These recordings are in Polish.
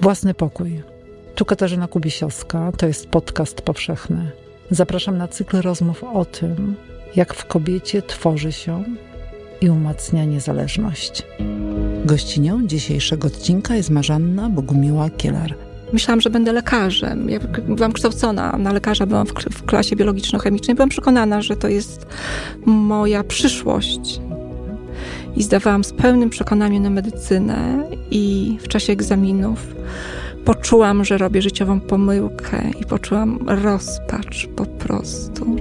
Własny pokój. Tu Katarzyna Kubisiowska, to jest podcast powszechny. Zapraszam na cykl rozmów o tym, jak w kobiecie tworzy się i umacnia niezależność. Gościnią dzisiejszego odcinka jest Marzanna Bogumiła Kielar. Myślałam, że będę lekarzem. Ja byłam kształcona na lekarza, byłam w, w klasie biologiczno-chemicznej. Byłam przekonana, że to jest moja przyszłość. I zdawałam z pełnym przekonaniem na medycynę i w czasie egzaminów poczułam, że robię życiową pomyłkę i poczułam rozpacz po prostu.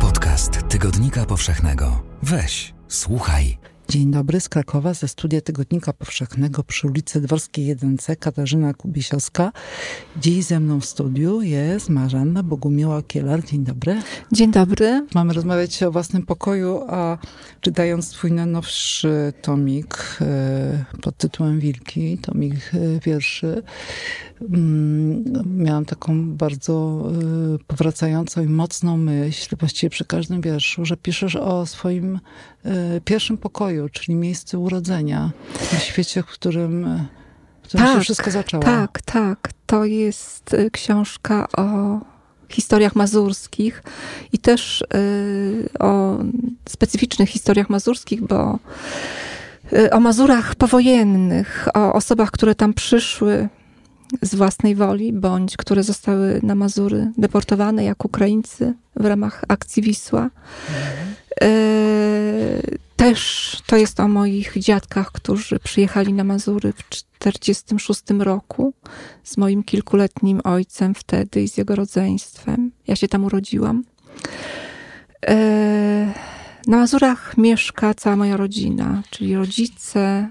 Podcast Tygodnika Powszechnego. Weź, słuchaj. Dzień dobry z Krakowa, ze studia Tygodnika Powszechnego przy ulicy Dworskiej 1C, Katarzyna Kubisiowska. Dziś ze mną w studiu jest Marzanna Bogumiła Kielar. Dzień dobry. Dzień dobry. Mamy rozmawiać o własnym pokoju, a czytając twój najnowszy tomik e, pod tytułem Wilki, tomik e, wierszy, mm, miałam taką bardzo e, powracającą i mocną myśl, właściwie przy każdym wierszu, że piszesz o swoim pierwszym pokoju, czyli miejscu urodzenia, w świecie, w którym, w którym tak, się wszystko zaczęło. Tak, tak. To jest książka o historiach mazurskich i też y, o specyficznych historiach mazurskich, bo y, o Mazurach powojennych, o osobach, które tam przyszły z własnej woli, bądź które zostały na Mazury deportowane jak Ukraińcy w ramach akcji Wisła. Mhm. Też to jest o moich dziadkach, którzy przyjechali na Mazury w 1946 roku z moim kilkuletnim ojcem wtedy i z jego rodzeństwem. Ja się tam urodziłam. Na Mazurach mieszka cała moja rodzina, czyli rodzice,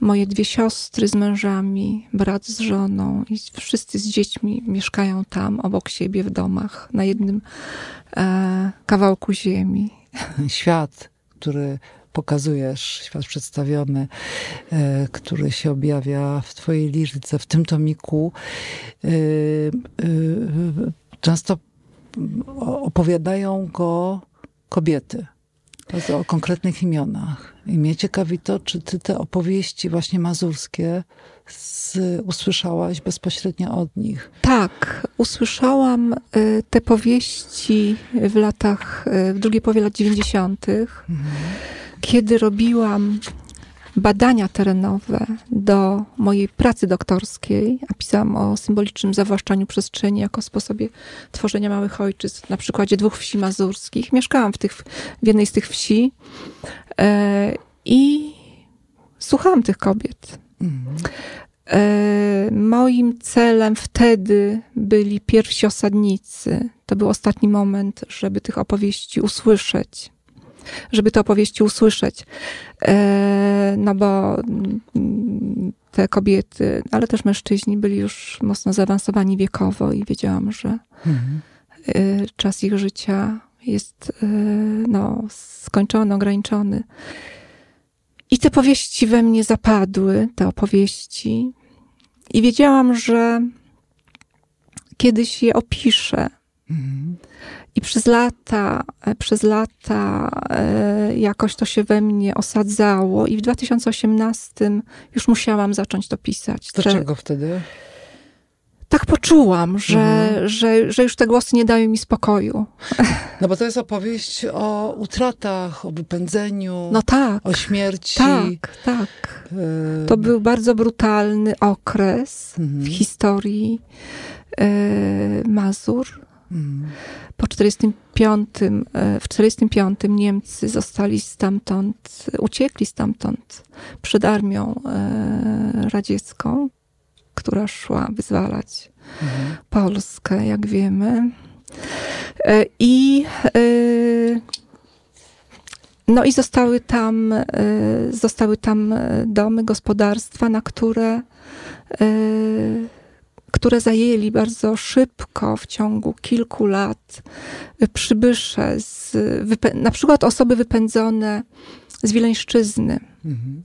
moje dwie siostry z mężami, brat z żoną i wszyscy z dziećmi mieszkają tam obok siebie w domach na jednym e, kawałku ziemi. Świat, który pokazujesz, świat przedstawiony, e, który się objawia w twojej liryce, w tym tomiku, e, e, często opowiadają go kobiety o konkretnych imionach. I mnie ciekawi to, czy ty te opowieści właśnie mazurskie z, usłyszałaś bezpośrednio od nich. Tak, usłyszałam y, te powieści w latach, y, w drugiej połowie lat 90., mhm. kiedy robiłam badania terenowe do mojej pracy doktorskiej, a pisałam o symbolicznym zawłaszczaniu przestrzeni jako sposobie tworzenia małych ojczyzn na przykładzie dwóch wsi mazurskich. Mieszkałam w, tych, w jednej z tych wsi e, i słuchałam tych kobiet. E, moim celem wtedy byli pierwsi osadnicy. To był ostatni moment, żeby tych opowieści usłyszeć żeby te opowieści usłyszeć. E, no bo mm, te kobiety, ale też mężczyźni byli już mocno zaawansowani wiekowo i wiedziałam, że. E, czas ich życia jest no, skończony, ograniczony. I te powieści we mnie zapadły, te opowieści. I wiedziałam, że kiedyś je opiszę. Mhm. I przez lata, e, przez lata e, jakoś to się we mnie osadzało i w 2018 już musiałam zacząć to pisać. Dlaczego że... wtedy? Tak poczułam, że, mhm. że, że już te głosy nie dają mi spokoju. No bo to jest opowieść o utratach, o wypędzeniu, no tak, o śmierci. Tak, tak. Y... To był bardzo brutalny okres mhm. w historii y, Mazur. Po 45, e, w 45 Niemcy zostali stamtąd, uciekli stamtąd przed armią radziecką, która szła wyzwalać mhm. Polskę, jak wiemy. E, I no i zostały tam, zostały tam domy, gospodarstwa, na które które zajęli bardzo szybko, w ciągu kilku lat, przybysze, z, na przykład osoby wypędzone z Wileńszczyzny. Mhm.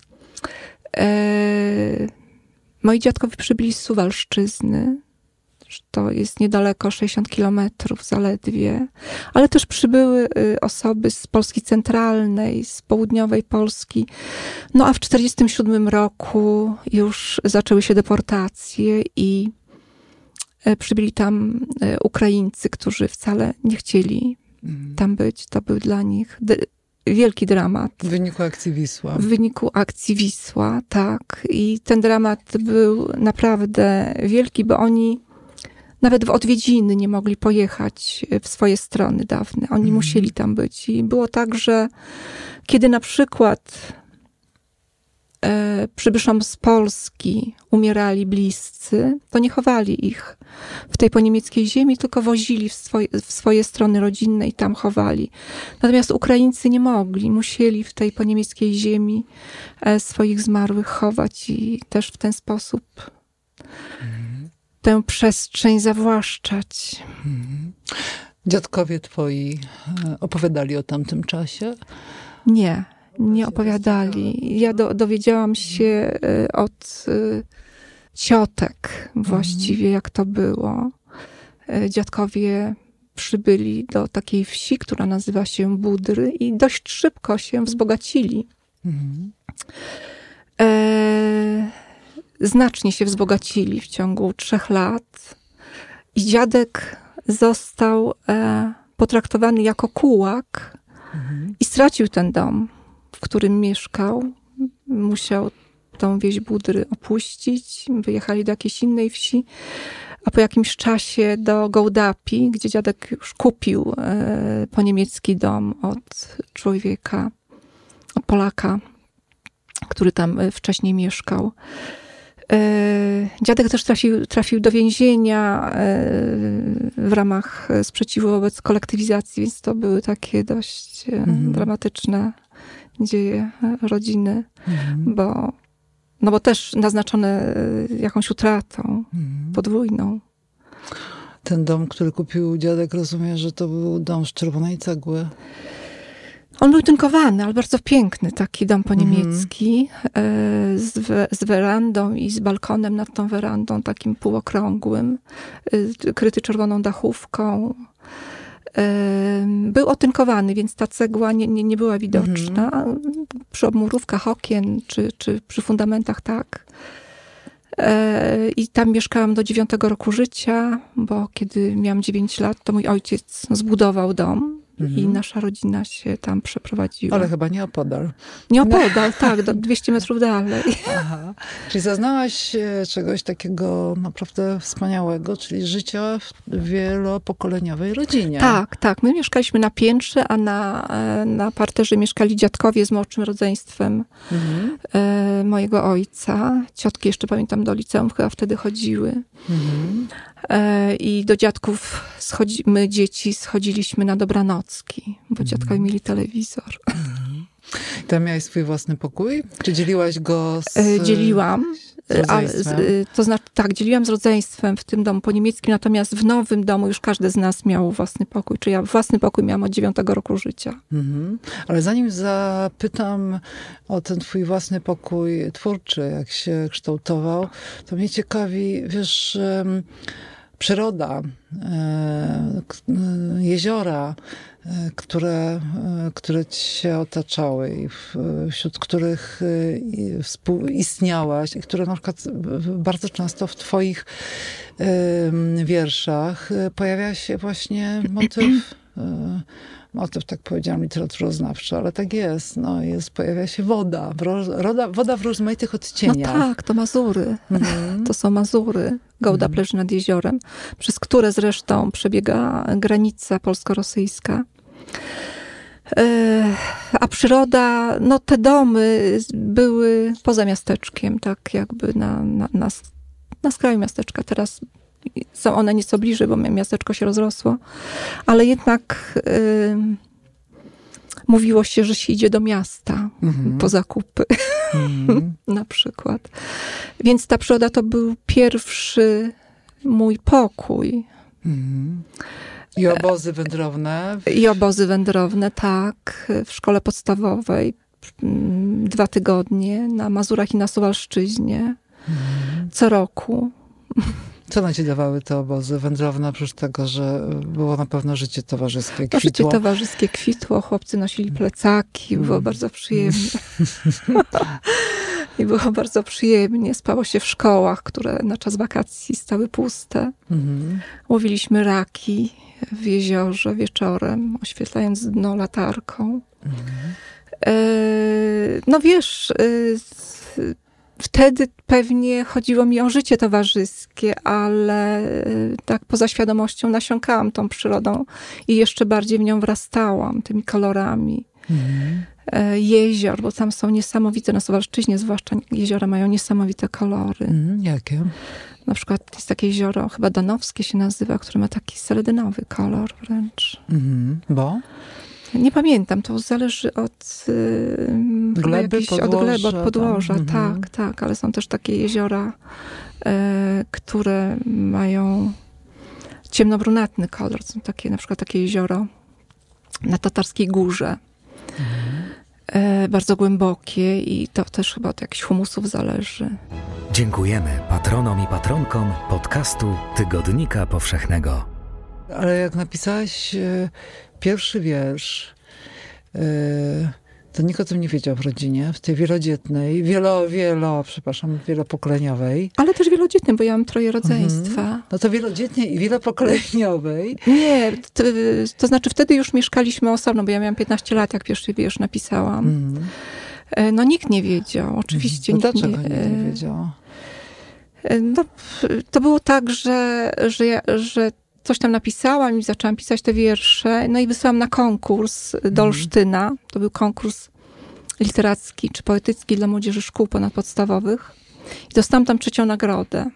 Moi dziadkowie przybyli z Suwalszczyzny, To jest niedaleko 60 kilometrów zaledwie. Ale też przybyły y, osoby z Polski Centralnej, z południowej Polski. No a w 1947 roku już zaczęły się deportacje i y, przybyli tam y, Ukraińcy, którzy wcale nie chcieli Mhm. tam być. To był dla nich wielki dramat. W wyniku akcji Wisła. W wyniku akcji Wisła, tak. I ten dramat był naprawdę wielki, bo oni nawet w odwiedziny nie mogli pojechać w swoje strony dawne. Oni Mhm. musieli tam być. I było tak, że kiedy na przykład przybyszom z Polski umierali bliscy, to nie chowali ich w tej poniemieckiej ziemi, tylko wozili w swoje, w swoje strony rodzinne i tam chowali. Natomiast Ukraińcy nie mogli, musieli w tej poniemieckiej ziemi e, swoich zmarłych chować i też w ten sposób tę przestrzeń zawłaszczać. Dziadkowie twoi e, opowiadali o tamtym czasie? Nie, nie opowiadali. Ja do, dowiedziałam się y, od y, ciotek właściwie, jak to było. Y, Dziadkowie przybyli do takiej wsi, która nazywa się Budry i dość szybko się wzbogacili. E, znacznie się wzbogacili w ciągu trzech lat. I dziadek został e, potraktowany jako kułak Mhm. i stracił ten dom, w którym mieszkał. Musiał tą wieś Budry opuścić. Wyjechali do jakiejś innej wsi, a po jakimś czasie do Gołdapi, gdzie dziadek już kupił e, po niemiecki dom od człowieka, od Polaka, który tam e, wcześniej mieszkał. E, Dziadek też trafił, trafił do więzienia e, w ramach sprzeciwu wobec kolektywizacji, więc to były takie dość Mhm. dramatyczne dzieje e, rodziny, Mhm. bo, no bo też naznaczone e, jakąś utratą Mhm. podwójną. Ten dom, który kupił dziadek, rozumiem, że to był dom z czerwonej cegły. On był tynkowany, ale bardzo piękny, taki dom po Mhm. niemiecki, e, z, we, z werandą i z balkonem nad tą werandą, takim półokrągłym, kryty czerwoną dachówką. Był otynkowany, więc ta cegła nie, nie, nie była widoczna. Przy obmurówkach okien czy, czy przy fundamentach tak. E, I tam mieszkałam do dziewiątego roku życia, bo kiedy miałam 9 lat, to mój ojciec zbudował dom i Mhm. nasza rodzina się tam przeprowadziła. Ale chyba nie opodal. Nie opodal, tak, do 200 metrów dalej. Aha. Czyli zaznałaś e, czegoś takiego naprawdę wspaniałego, czyli życia w wielopokoleniowej rodzinie. Tak, tak. My mieszkaliśmy na piętrze, a na, e, na parterze mieszkali dziadkowie z młodszym rodzeństwem Mhm. e, mojego ojca. Ciotki jeszcze pamiętam do liceum chyba wtedy chodziły. Mhm. E, I do dziadków schodzi, my dzieci schodziliśmy na dobranocki, bo dziadkowie mieli telewizor. Tam miałeś swój własny pokój? Czy dzieliłaś go z... E, Dzieliłam. z ale rodzeństwem? z- to znaczy, tak, dzieliłam z rodzeństwem w tym domu po niemieckim, natomiast w nowym domu już każdy z nas miał własny pokój. Czy ja własny pokój miałam od dziewiątego roku życia. Mhm. Ale zanim zapytam o ten twój własny pokój twórczy, jak się kształtował, to mnie ciekawi, wiesz, em, przyroda, e, e, jeziora, e, które, które cię otaczały i wśród których współistniałaś i które na przykład bardzo często w twoich wierszach pojawia się właśnie motyw motyw, tak powiedziałam, literaturoznawczy, ale tak jest. No, jest pojawia się woda, w ro, roda, woda w rozmaitych No odcieniach. tak, to Mazury. Mhm. To są Mazury. Gołda leży nad jeziorem, przez które zresztą przebiega granica polsko-rosyjska. E, A przyroda, no te domy były poza miasteczkiem, tak jakby na, na, na, na skraju miasteczka. Teraz są one nieco bliżej, bo miasteczko się rozrosło, ale jednak y, mówiło się, że się idzie do miasta Mhm. po zakupy Mhm. na przykład. Więc ta przyroda to był pierwszy mój pokój. Mhm. I obozy wędrowne. I obozy wędrowne, tak, w szkole podstawowej. mm, Dwa tygodnie na Mazurach i na Suwalszczyźnie. Co roku. Co na ci dawały te obozy wędrowne, oprócz tego, że było na pewno życie towarzyskie, kwitło? Życie towarzyskie kwitło, chłopcy nosili plecaki, było mm. bardzo przyjemnie. I było bardzo przyjemnie. Spało się w szkołach, które na czas wakacji stały puste. Mm. Łowiliśmy raki w jeziorze wieczorem, oświetlając dno latarką. Mm. no wiesz, e, wtedy pewnie chodziło mi o życie towarzyskie, ale e, tak poza świadomością nasiąkałam tą przyrodą i jeszcze bardziej w nią wrastałam tymi kolorami. Mhm. Jezior, bo tam są niesamowite, na Suwalszczyźnie zwłaszcza jeziora mają niesamowite kolory. Mhm, jakie? Na przykład jest takie jezioro, chyba Danowskie się nazywa, które ma taki seledynowy kolor wręcz. Mhm, bo? Nie pamiętam, to zależy od gleby, jakiś, od gleby, od podłoża, tam. tak, mhm. tak, ale są też takie jeziora, e, które mają ciemnobrunatny kolor. Są takie, na przykład takie jezioro na Tatarskiej Górze. Mhm. E, bardzo głębokie i to też chyba od jakichś humusów zależy. Dziękujemy patronom i patronkom podcastu Tygodnika Powszechnego. Ale jak napisałeś e, pierwszy wiersz, e, to nikt o tym nie wiedział w rodzinie, w tej wielodzietnej, wielo, wielo, przepraszam, wielopokoleniowej. Ale też wielodzietnej, bo ja mam troje rodzeństwa. Mhm. No to wielodzietnej i wielopokoleniowej. Nie, to, to, znaczy wtedy już mieszkaliśmy osobno, bo ja miałam 15 lat, jak pierwszy wiersz napisałam. Mhm. E, no nikt nie wiedział, oczywiście. No nikt dlaczego nie, nikt nie wiedział? No, to było tak, że, że, ja, że coś tam napisałam i zaczęłam pisać te wiersze. No i wysłałam na konkurs do Olsztyna. To był konkurs literacki czy poetycki dla młodzieży szkół ponadpodstawowych. I dostałam tam trzecią nagrodę.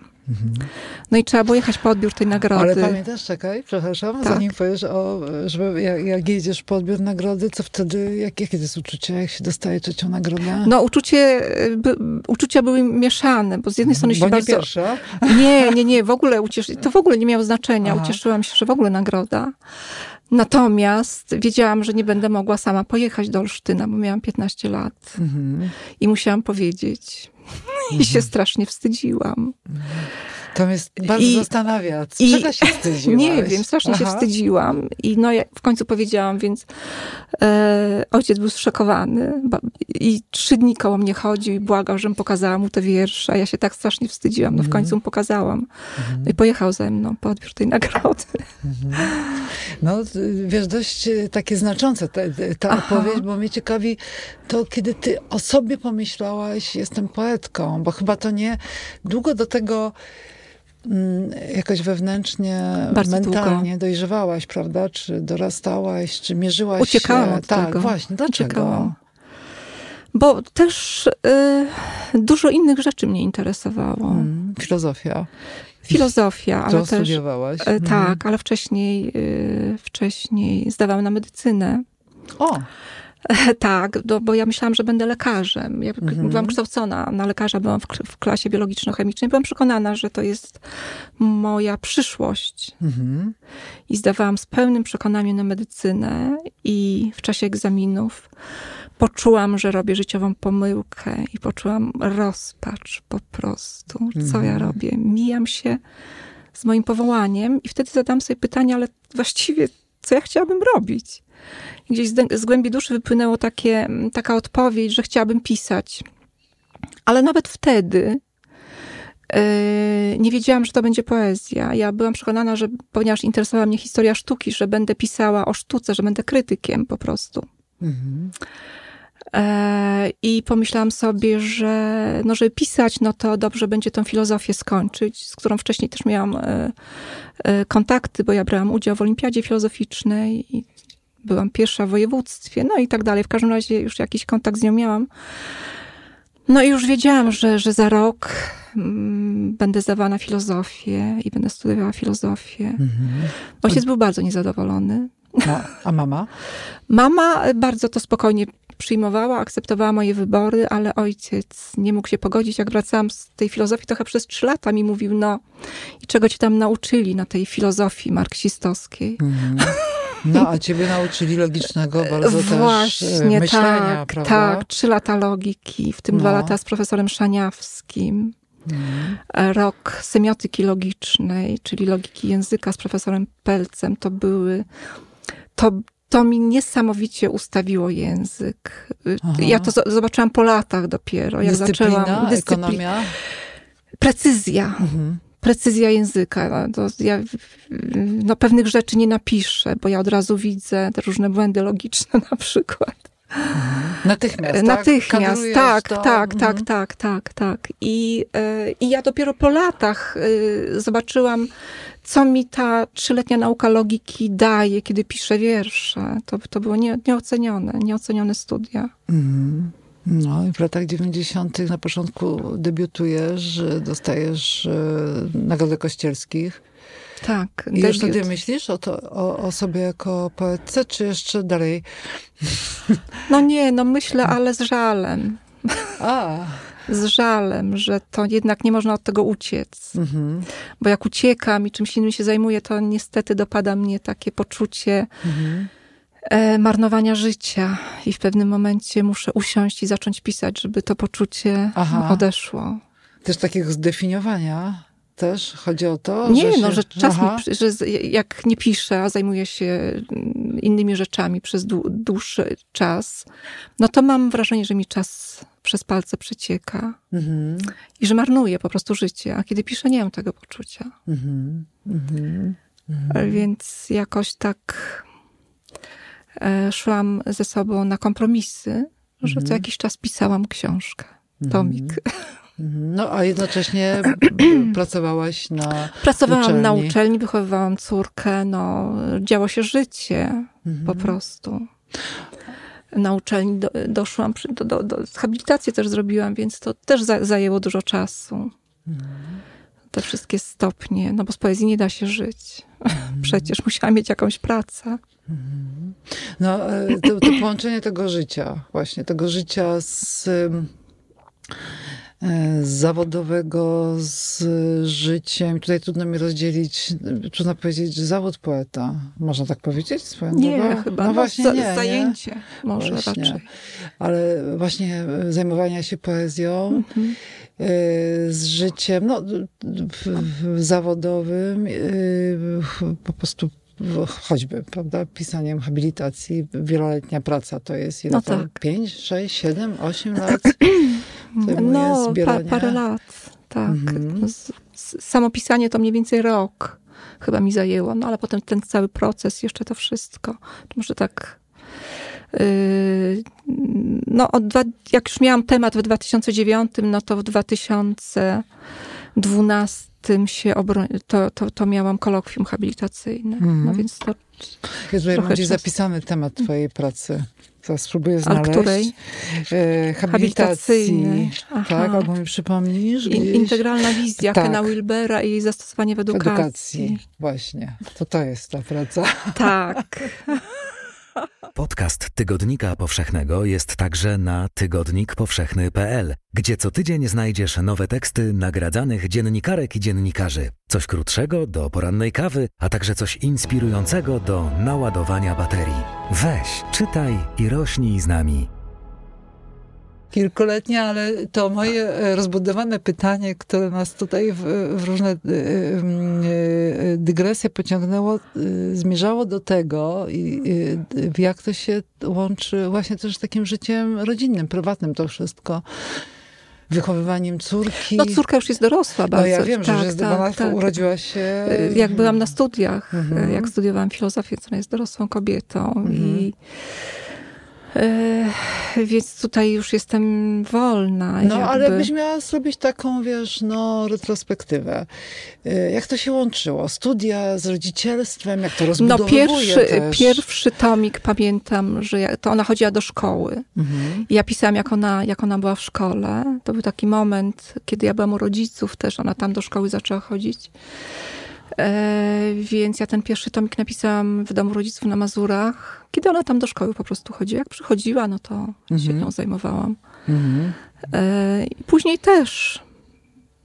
No i trzeba było jechać po odbiór tej nagrody. Ale pamiętasz, czekaj, przepraszam, tak. zanim powiesz o, żeby jak, jak, jedziesz po odbiór nagrody, co wtedy, jak, jakie to jest uczucie, jak się dostaje trzecią nagrodę? No uczucie, by, uczucia były mieszane, bo z jednej strony się bo nie bardzo... pierwsza? Nie, nie, nie, w ogóle ucieszy... to w ogóle nie miało znaczenia. Aha. Ucieszyłam się, że w ogóle nagroda. Natomiast wiedziałam, że nie będę mogła sama pojechać do Olsztyna, bo miałam 15 lat. Mhm. I musiałam powiedzieć. Mhm. I się strasznie wstydziłam. To bardzo I, zastanawia. I, czego się wstydziłaś? Nie wiem, strasznie Aha. się wstydziłam. I no, ja w końcu powiedziałam, więc e, ojciec był zszokowany. I trzy dni koło mnie chodził i błagał, żebym pokazała mu te wiersze. A ja się tak strasznie wstydziłam. No w końcu mu pokazałam. Mhm. No i pojechał ze mną po odbiór tej nagrody. Mhm. No, wiesz, dość e, takie znaczące ta, ta opowieść, bo mnie ciekawi to, kiedy ty o sobie pomyślałaś, jestem poetką, bo chyba to nie długo do tego jakoś wewnętrznie, Bardzo mentalnie długo. dojrzewałaś, prawda? Czy dorastałaś, czy mierzyłaś Uciekałam się? Od tak, tego. właśnie. Dlaczego? Uciekałam. Bo też y, dużo innych rzeczy mnie interesowało. Hmm, filozofia. Filozofia, ale też... studiowałaś? Y, tak, ale wcześniej, y, wcześniej zdawałam na medycynę. O! Tak, do, bo ja myślałam, że będę lekarzem. Ja mhm. byłam kształcona na lekarza, byłam w, w klasie biologiczno-chemicznej. Byłam przekonana, że to jest moja przyszłość. Mhm. I zdawałam z pełnym przekonaniem na medycynę i w czasie egzaminów poczułam, że robię życiową pomyłkę i poczułam rozpacz po prostu. Co ja mhm. robię? Mijam się z moim powołaniem i wtedy zadam sobie pytanie, ale właściwie co ja chciałabym robić? Gdzieś z, głębi duszy wypłynęło takie, taka odpowiedź, że chciałabym pisać. Ale nawet wtedy yy, nie wiedziałam, że to będzie poezja. Ja byłam przekonana, że ponieważ interesowała mnie historia sztuki, że będę pisała o sztuce, że będę krytykiem po prostu. Mhm. E, I pomyślałam sobie, że no, żeby pisać, no to dobrze będzie tą filozofię skończyć, z którą wcześniej też miałam e, e, kontakty, bo ja brałam udział w olimpiadzie filozoficznej i byłam pierwsza w województwie, no i tak dalej. W każdym razie już jakiś kontakt z nią miałam. No i już wiedziałam, że, że za rok mm, będę zdawała na filozofię i będę studiowała filozofię. Mhm. Ojciec był bardzo niezadowolony. No, a mama? Mama bardzo to spokojnie przyjmowała, akceptowała moje wybory, ale ojciec nie mógł się pogodzić. Jak wracałam z tej filozofii, trochę przez trzy lata mi mówił, no i czego ci tam nauczyli na tej filozofii marksistowskiej. Mhm. No, a ciebie nauczyli logicznego bardzo Właśnie, też myślenia, tak, prawda? Tak, trzy lata logiki, w tym no. dwa lata z profesorem Szaniawskim. Mhm. Rok semiotyki logicznej, czyli logiki języka z profesorem Pelcem, to były. To, to mi niesamowicie ustawiło język. Aha. Ja to zobaczyłam po latach dopiero, jak Dyscyplina, zaczęłam. Dyscyplina, ekonomia? Precyzja. Mhm precyzja języka. To ja no, pewnych rzeczy nie napiszę, bo ja od razu widzę te różne błędy logiczne na przykład. Natychmiast. Tak? Natychmiast, tak, tak, tak, mhm. tak, tak, tak, tak. I, yy, I ja dopiero po latach yy, zobaczyłam, co mi ta trzyletnia nauka logiki daje, kiedy piszę wiersze. To, to było nie, nieocenione, nieocenione studia. Mhm. No i w latach 90. na początku debiutujesz, dostajesz e, nagrody kościelskich. Tak. I już wtedy myślisz o, to, o, o sobie jako poetce, czy jeszcze dalej? No nie, no myślę, ale z żalem. A. Z żalem, że to jednak nie można od tego uciec. Mhm. Bo jak uciekam i czymś innym się zajmuję, to niestety dopada mnie takie poczucie, mhm marnowania życia i w pewnym momencie muszę usiąść i zacząć pisać, żeby to poczucie Aha. odeszło. Też takiego zdefiniowania też chodzi o to? Nie, że no, że czasem, że jak nie piszę, a zajmuję się innymi rzeczami przez dłuższy czas, no to mam wrażenie, że mi czas przez palce przecieka mhm. i że marnuję po prostu życie. A kiedy piszę, nie mam tego poczucia. Mhm. Mhm. Więc jakoś tak E, szłam ze sobą na kompromisy, że co mhm. jakiś czas pisałam książkę, mhm. tomik. Mhm. No, a jednocześnie pracowałaś na Pracowałam uczelni. na uczelni, wychowywałam córkę, no, działo się życie po prostu. Na uczelni do, doszłam, do, do, do, habilitację też zrobiłam, więc to też za, zajęło dużo czasu. Te wszystkie stopnie, no bo z poezji nie da się żyć. Przecież musiałam mieć jakąś pracę. No, e, to, to połączenie tego życia, właśnie tego życia z, e, zawodowego, z życiem. Tutaj trudno mi rozdzielić, trudno powiedzieć, że zawód poeta. Można tak powiedzieć Nie, drogą? chyba. No, no właśnie nie, zajęcie nie? może właśnie. raczej. Ale właśnie zajmowania się poezją, mhm. Z życiem no, zawodowym, po prostu choćby, prawda, pisaniem habilitacji, wieloletnia praca to jest ile no to? Tak. 5, 6, 7, 8 lat? No, pa, parę lat, tak. Mhm. No, samo pisanie to mniej więcej rok chyba mi zajęło, no ale potem ten cały proces, jeszcze to wszystko. Może tak no, od dwa, jak już miałam temat w 2009, no to w 2012 tym się obro- to, to, to miałam kolokwium habilitacyjne. Mm. No więc to Jezu, ja mam gdzieś zapisany temat twojej pracy. Zaraz spróbuję znaleźć. A której? E, habilitacji. Tak, albo mi przypomnisz gdzieś? Integralna wizja tak. Kena Wilbera i jej zastosowanie w edukacji. W edukacji, właśnie. To to jest ta praca. Tak. Podcast Tygodnika Powszechnego jest także na tygodnikpowszechny.pl, gdzie co tydzień znajdziesz nowe teksty nagradzanych dziennikarek i dziennikarzy. Coś krótszego do porannej kawy, a także coś inspirującego do naładowania baterii. Weź, czytaj i rośnij z nami kilkuletnia, ale to moje e, rozbudowane pytanie, które nas tutaj w, w różne e, e, dygresje pociągnęło, zmierzało do tego, jak to się łączy właśnie też z takim życiem rodzinnym, prywatnym to wszystko wychowywaniem córki. No córka już jest dorosła bardzo. No ja wiem, tak, że jest, tak, tak. urodziła się... Jak byłam na studiach, mhm. jak studiowałam filozofię, to jest dorosłą kobietą mhm. i Yy, więc tutaj już jestem wolna. No, jakby. ale jakbyś miała zrobić taką, wiesz, no, retrospektywę. Yy, jak to się łączyło? Studia z rodzicielstwem, jak to rozbudowuje No, pierwszy, też. pierwszy tomik pamiętam, że ja, to ona chodziła do szkoły. Mhm. Ja pisałam, jak ona, jak ona była w szkole. To był taki moment, kiedy ja byłam u rodziców też, ona tam do szkoły zaczęła chodzić. E, więc ja ten pierwszy tomik napisałam w domu rodziców na Mazurach, kiedy ona tam do szkoły po prostu chodziła. Jak przychodziła, no to mhm. się nią zajmowałam. Mhm. E, I później też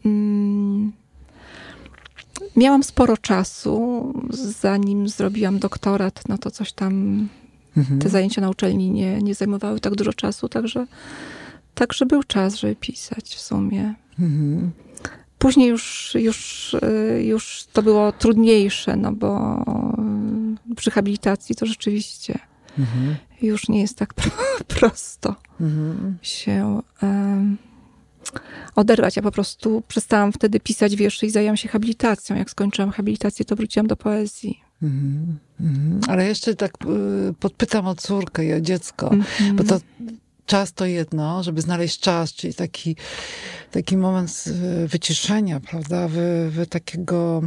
mm, miałam sporo czasu, zanim zrobiłam doktorat, no to coś tam, mhm. te zajęcia na uczelni nie, nie zajmowały tak dużo czasu, także, także był czas, żeby pisać w sumie. Mhm. Później już, już, y, już to było trudniejsze, no bo przy habilitacji to rzeczywiście Mhm. już nie jest tak prosto Mhm. się em, oderwać. Ja po prostu przestałam wtedy pisać wiersze i zajęłam się habilitacją. Jak skończyłam habilitację, to wróciłam do poezji. Mhm. Mhm. Ale jeszcze tak y, podpytam o córkę i o dziecko, Mhm. bo to czas to jedno, żeby znaleźć czas, czyli taki, taki moment wyciszenia, prawda, wy, wy takiego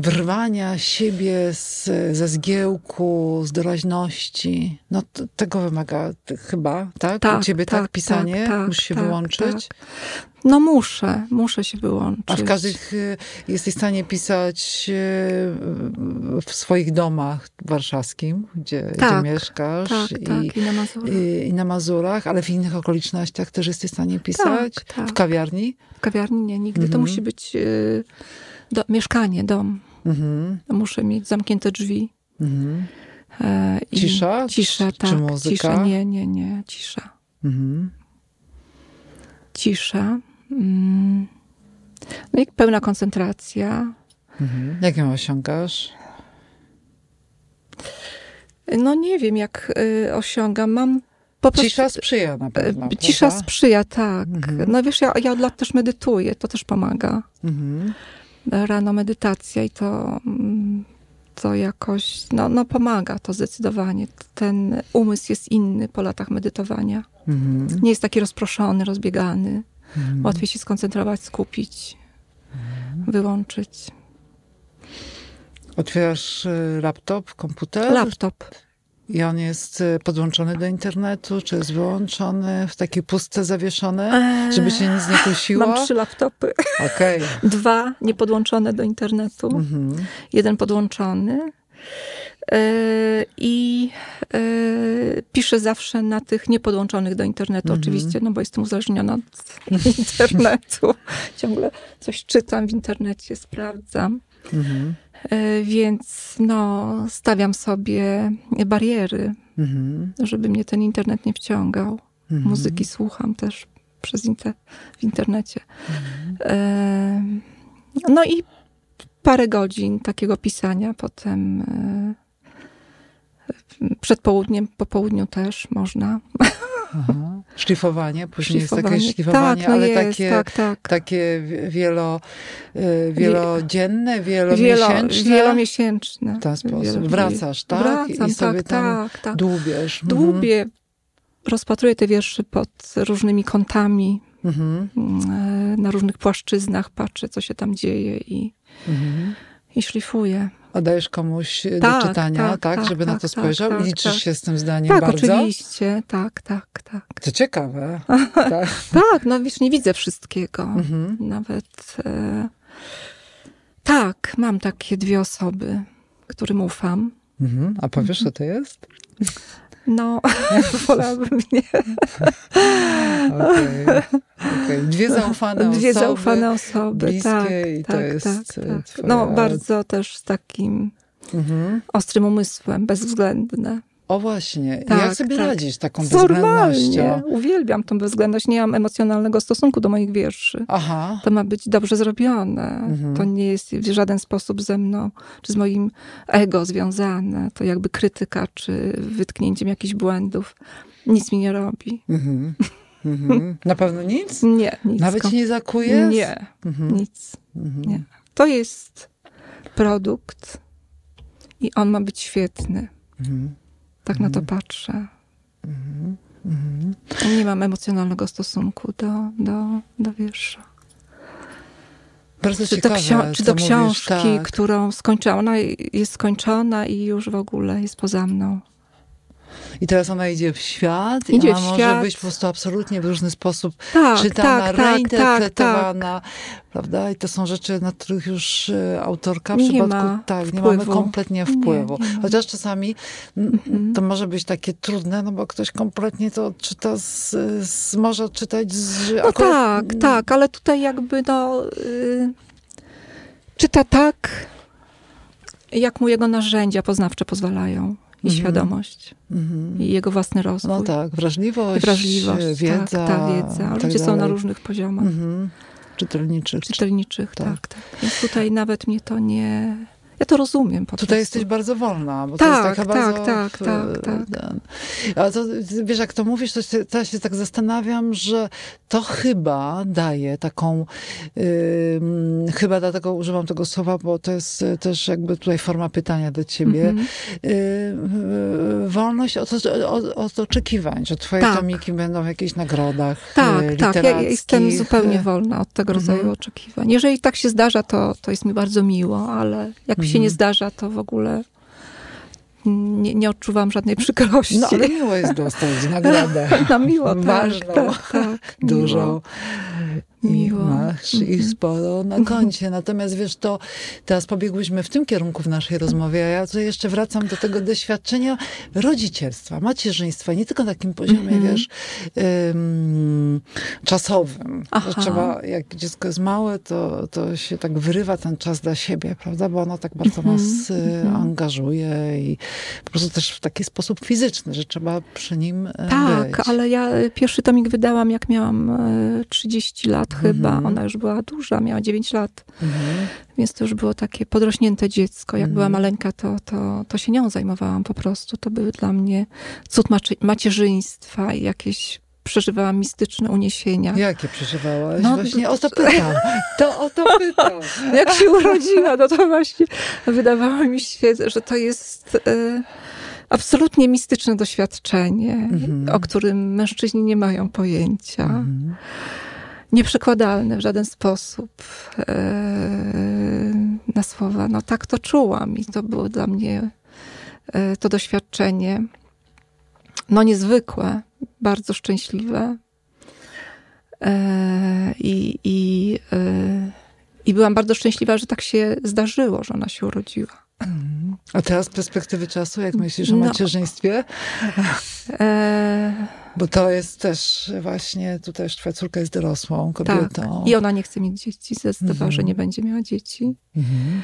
wyrwania siebie z, ze zgiełku, z doraźności. No tego wymaga chyba, tak? Tak, U ciebie tak, tak, pisanie? tak, tak, Musisz się tak, wyłączyć? No muszę, muszę się wyłączyć. A w każdych y, jesteś w stanie pisać y, w swoich domach warszawskim, gdzie, gdzie Tak, mieszkasz Tak, i, tak, i na Mazurach. i, i na Mazurach, ale w innych okolicznościach też jesteś w stanie pisać? Tak, tak. W kawiarni? W kawiarni nie, nigdy. To Mhm. musi być y, do, mieszkanie, dom. Mhm, Muszę mieć zamknięte drzwi. mhm, E, Cisza? Cisza, Czy tak. muzyka? Cisza, nie, nie, nie, cisza. mhm. Cisza. Mm. No i pełna koncentracja. mhm. Jak ją osiągasz? No nie wiem, jak y, osiągam. Mam prostu... Cisza sprzyja na pewno, e, Cisza prawda? sprzyja, tak. Mhm. No wiesz, ja, ja od lat też medytuję, to też pomaga. Mhm. Rano medytacja i to, mm, to jakoś, no, no pomaga to zdecydowanie. Ten umysł jest inny po latach medytowania. Mhm. Nie jest taki rozproszony, rozbiegany. Mhm. Łatwiej się skoncentrować, skupić, wyłączyć. Otwierasz y, laptop, komputer? Laptop. I on jest y, podłączony do internetu, czy jest wyłączony, w takiej pustce zawieszony, żeby się nic nie kusiło? Mam trzy laptopy. Okej. Dwa niepodłączone do internetu. Mhm. jeden podłączony. Yy, I yy, piszę zawsze na tych niepodłączonych do internetu, Mhm. oczywiście, no bo jestem uzależniona od internetu. Ciągle coś czytam w internecie, sprawdzam. Mhm. Yy, Więc no, stawiam sobie bariery, Mhm. żeby mnie ten internet nie wciągał. Mhm. Muzyki słucham też przez inter w internecie. Mhm. E, No i parę godzin takiego pisania, potem e, przed południem, po południu też można. Aha. Szlifowanie, później jest takie Szlifowanie. szlifowanie, tak, no ale jest, takie, tak, tak. takie wi- wielo, y, wielodzienne, wielomiesięczne. Wielo, wielomiesięczne. w ten sposób. Wracasz, tak? Wracam, I sobie tak, tam tak, tak. dłubiesz. Mhm. Dłubię, rozpatruję te wiersze pod różnymi kątami, Mhm. e, na różnych płaszczyznach, patrzę, co się tam dzieje i, Mhm. i szlifuję. A dajesz komuś Tak, do czytania, tak, tak, tak, żeby na tak, to tak, spojrzał? tak, I liczysz tak. się z tym zdaniem Tak, bardzo? oczywiście, tak, tak, tak. To ciekawe. tak. Tak, no wiesz, nie widzę wszystkiego. Mhm. Nawet e, tak, mam takie dwie osoby, którym ufam. Mhm. A powiesz, co to jest? No, wolałabym nie. Okej. Okej. Dwie zaufane Dwie osoby. zaufane osoby, bliskie tak, i to tak, jest, tak, e, tak. twoja- No, bardzo też z takim Mhm. ostrym umysłem, bezwzględne. O właśnie. Tak, Jak sobie tak. radzisz taką bezwzględnością? uwielbiam tą bezwzględność. Nie mam emocjonalnego stosunku do moich wierszy. Aha. To ma być dobrze zrobione. Mhm. To nie jest w żaden sposób ze mną, czy z moim ego związane. To jakby krytyka, czy wytknięciem jakichś błędów. Nic mi nie robi. Mhm. Mhm. Na pewno nic? Nie, nic. Nawet ci nie zakuje? Nie, Mhm. nic. Mhm. Nie. To jest produkt i on ma być świetny. Mhm. Tak na to patrzę. Mhm. Nie mam emocjonalnego stosunku do, do, do wiersza. Bardzo Czy do, ciekawe, ksio- czy co do mówisz, książki, tak. którą skończyłam. Ona jest skończona i już w ogóle jest poza mną. I teraz ona idzie w świat Idzie i ona może świat. być po prostu absolutnie w różny sposób Tak, czytana, tak, tak, tak, reinterpretowana, prawda? I to są rzeczy, na których już e, autorka w Nie przypadku, tak, nie mamy wpływu. kompletnie wpływu. Nie, nie. Chociaż czasami Mhm. to może być takie trudne, no bo ktoś kompletnie to czyta, z, z, może czytać z... No akurat- tak, tak, ale tutaj jakby no y, czyta tak, jak mu jego narzędzia poznawcze pozwalają. I Mhm. świadomość. Mhm. I jego własny rozwój. No tak, wrażliwość, Wrażliwość, wiedza. tak, ta wiedza. tak Ludzie są na dalej. różnych poziomach. Mhm. czytelniczych. Czytelniczych, tak. tak, tak. Więc tutaj nawet mnie to nie ja to rozumiem po Tutaj prostu. jesteś bardzo wolna, bo tak, to jest taka tak, bardzo... Tak, tak, tak, tak. A to, wiesz, jak to mówisz, to się, to ja się tak zastanawiam, że to chyba daje taką, yy, chyba dlatego używam tego słowa, bo to jest też jakby tutaj forma pytania do ciebie, mm -hmm. yy, wolność od, od, od, oczekiwań, że twoje tak. tomiki będą w jakichś nagrodach Tak, yy, tak, ja jestem zupełnie wolna od tego rodzaju mm -hmm. oczekiwań. Jeżeli tak się zdarza, to, to jest mi bardzo miło, ale jak mi się nie zdarza, to w ogóle nie, nie odczuwam żadnej przykrości. No ale miło jest dostać nagrodę. No miło, tak, Ważną, tak, tak, dużą. Miło. I masz ich mhm. sporo na koncie. Natomiast wiesz, to teraz pobiegłyśmy w tym kierunku w naszej rozmowie, a ja tutaj jeszcze wracam do tego doświadczenia rodzicielstwa, macierzyństwa, nie tylko na takim poziomie, mm -hmm. wiesz, ym, czasowym. trzeba, jak dziecko jest małe, to, to się tak wyrywa ten czas dla siebie, prawda? Bo ono tak bardzo mm -hmm. nas y, -hmm. angażuje i po prostu też w taki sposób fizyczny, że trzeba przy nim y, tak, być. Tak, ale ja pierwszy tomik wydałam, jak miałam 30 y, lat chyba. Mhm. Ona już była duża, miała 9 lat. Mhm. Więc to już było takie podrośnięte dziecko. Jak była mhm. maleńka, to, to, to się nią zajmowałam po prostu. To były dla mnie cud macierzyństwa i jakieś przeżywałam mistyczne uniesienia. Jakie przeżywałaś? No, właśnie o to pytam. To o to pytam. Jak się urodziła, no to właśnie wydawało mi się, że to jest e, absolutnie mistyczne doświadczenie, mhm. o którym mężczyźni nie mają pojęcia. Mhm nieprzekładalne w żaden sposób e, na słowa. No tak to czułam i to było dla mnie e, to doświadczenie no niezwykłe, bardzo szczęśliwe. E, I, i, I byłam bardzo szczęśliwa, że tak się zdarzyło, że ona się urodziła. A teraz z perspektywy czasu, jak myślisz o no. macierzyństwie? E... Bo to jest też właśnie, tu też twoja córka jest dorosłą kobietą. Tak. I ona nie chce mieć dzieci, zdecydowała, że nie będzie miała dzieci. Mhm.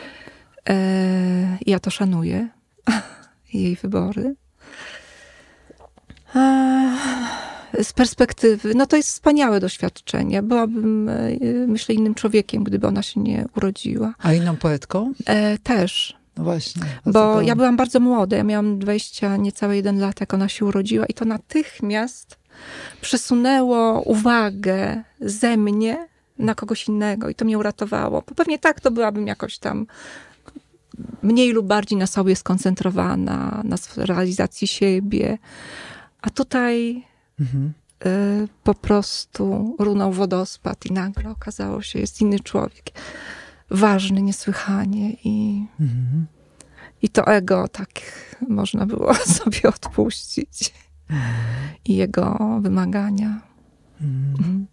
E... Ja to szanuję, jej wybory. E... Z perspektywy, no to jest wspaniałe doświadczenie. Byłabym, e, myślę, innym człowiekiem, gdyby ona się nie urodziła. A inną poetką? E, też. No właśnie. Bo ja byłam bardzo młoda, ja miałam 20, niecałe jeden lat, jak ona się urodziła i to natychmiast przesunęło uwagę ze mnie na kogoś innego i to mnie uratowało. Bo pewnie tak to byłabym jakoś tam mniej lub bardziej na sobie skoncentrowana, na realizacji siebie. A tutaj mhm. y, po prostu runął wodospad i nagle okazało się, jest inny człowiek ważny niesłychanie i, mhm. i to ego tak można było sobie odpuścić mhm. i jego wymagania. Mhm.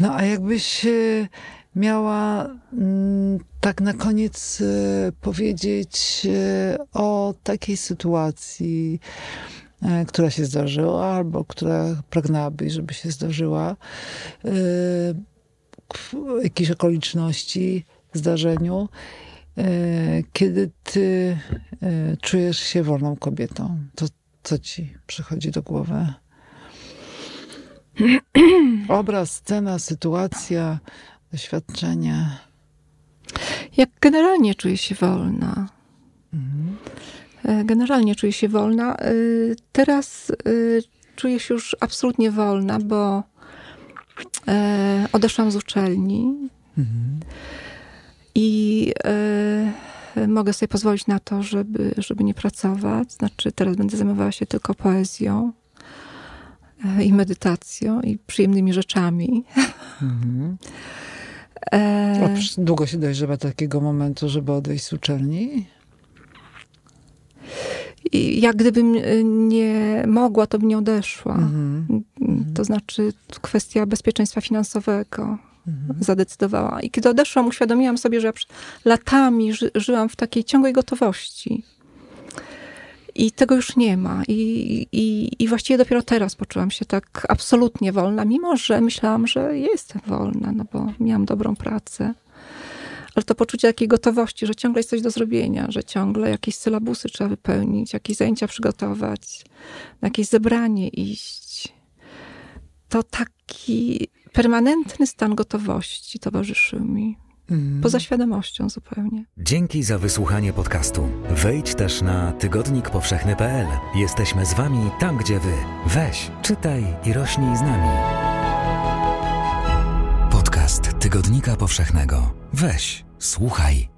No a jakbyś e, miała mm, tak na koniec e, powiedzieć e, o takiej sytuacji, która się zdarzyła, albo która pragnęłabyś, żeby się zdarzyła, jakiejś okoliczności, zdarzeniu, e, kiedy ty e, czujesz się wolną kobietą? To co ci przychodzi do głowy? Obraz, scena, sytuacja, doświadczenie. Jak generalnie czuję się wolna. Mhm. E, generalnie czuję się wolna. Teraz czuję się już absolutnie wolna, bo odeszłam z uczelni. Mhm. I y, mogę sobie pozwolić na to, żeby, żeby nie pracować. Znaczy, teraz będę zajmowała się tylko poezją y, i medytacją i przyjemnymi rzeczami. Mhm. E... długo się dojrzewa takiego momentu, żeby odejść z uczelni? I jak gdybym nie mogła, to bym nie odeszła. Mhm. To znaczy kwestia bezpieczeństwa finansowego mhm. zadecydowała. I kiedy odeszłam, uświadomiłam sobie, że ja latami ży, żyłam w takiej ciągłej gotowości. I tego już nie ma. I, i, I właściwie dopiero teraz poczułam się tak absolutnie wolna, mimo że myślałam, że jestem wolna, no bo miałam dobrą pracę. Ale to poczucie takiej gotowości, że ciągle jest coś do zrobienia, że ciągle jakieś sylabusy trzeba wypełnić, jakieś zajęcia przygotować, na jakieś zebranie iść. To tak taki permanentny stan gotowości towarzyszył mi. Mhm. Poza świadomością zupełnie. Dzięki za wysłuchanie podcastu. Wejdź też na tygodnikpowszechny.pl. Jesteśmy z Wami tam, gdzie Wy. Weź, czytaj i rośnij z nami. Podcast Tygodnika Powszechnego. Weź, słuchaj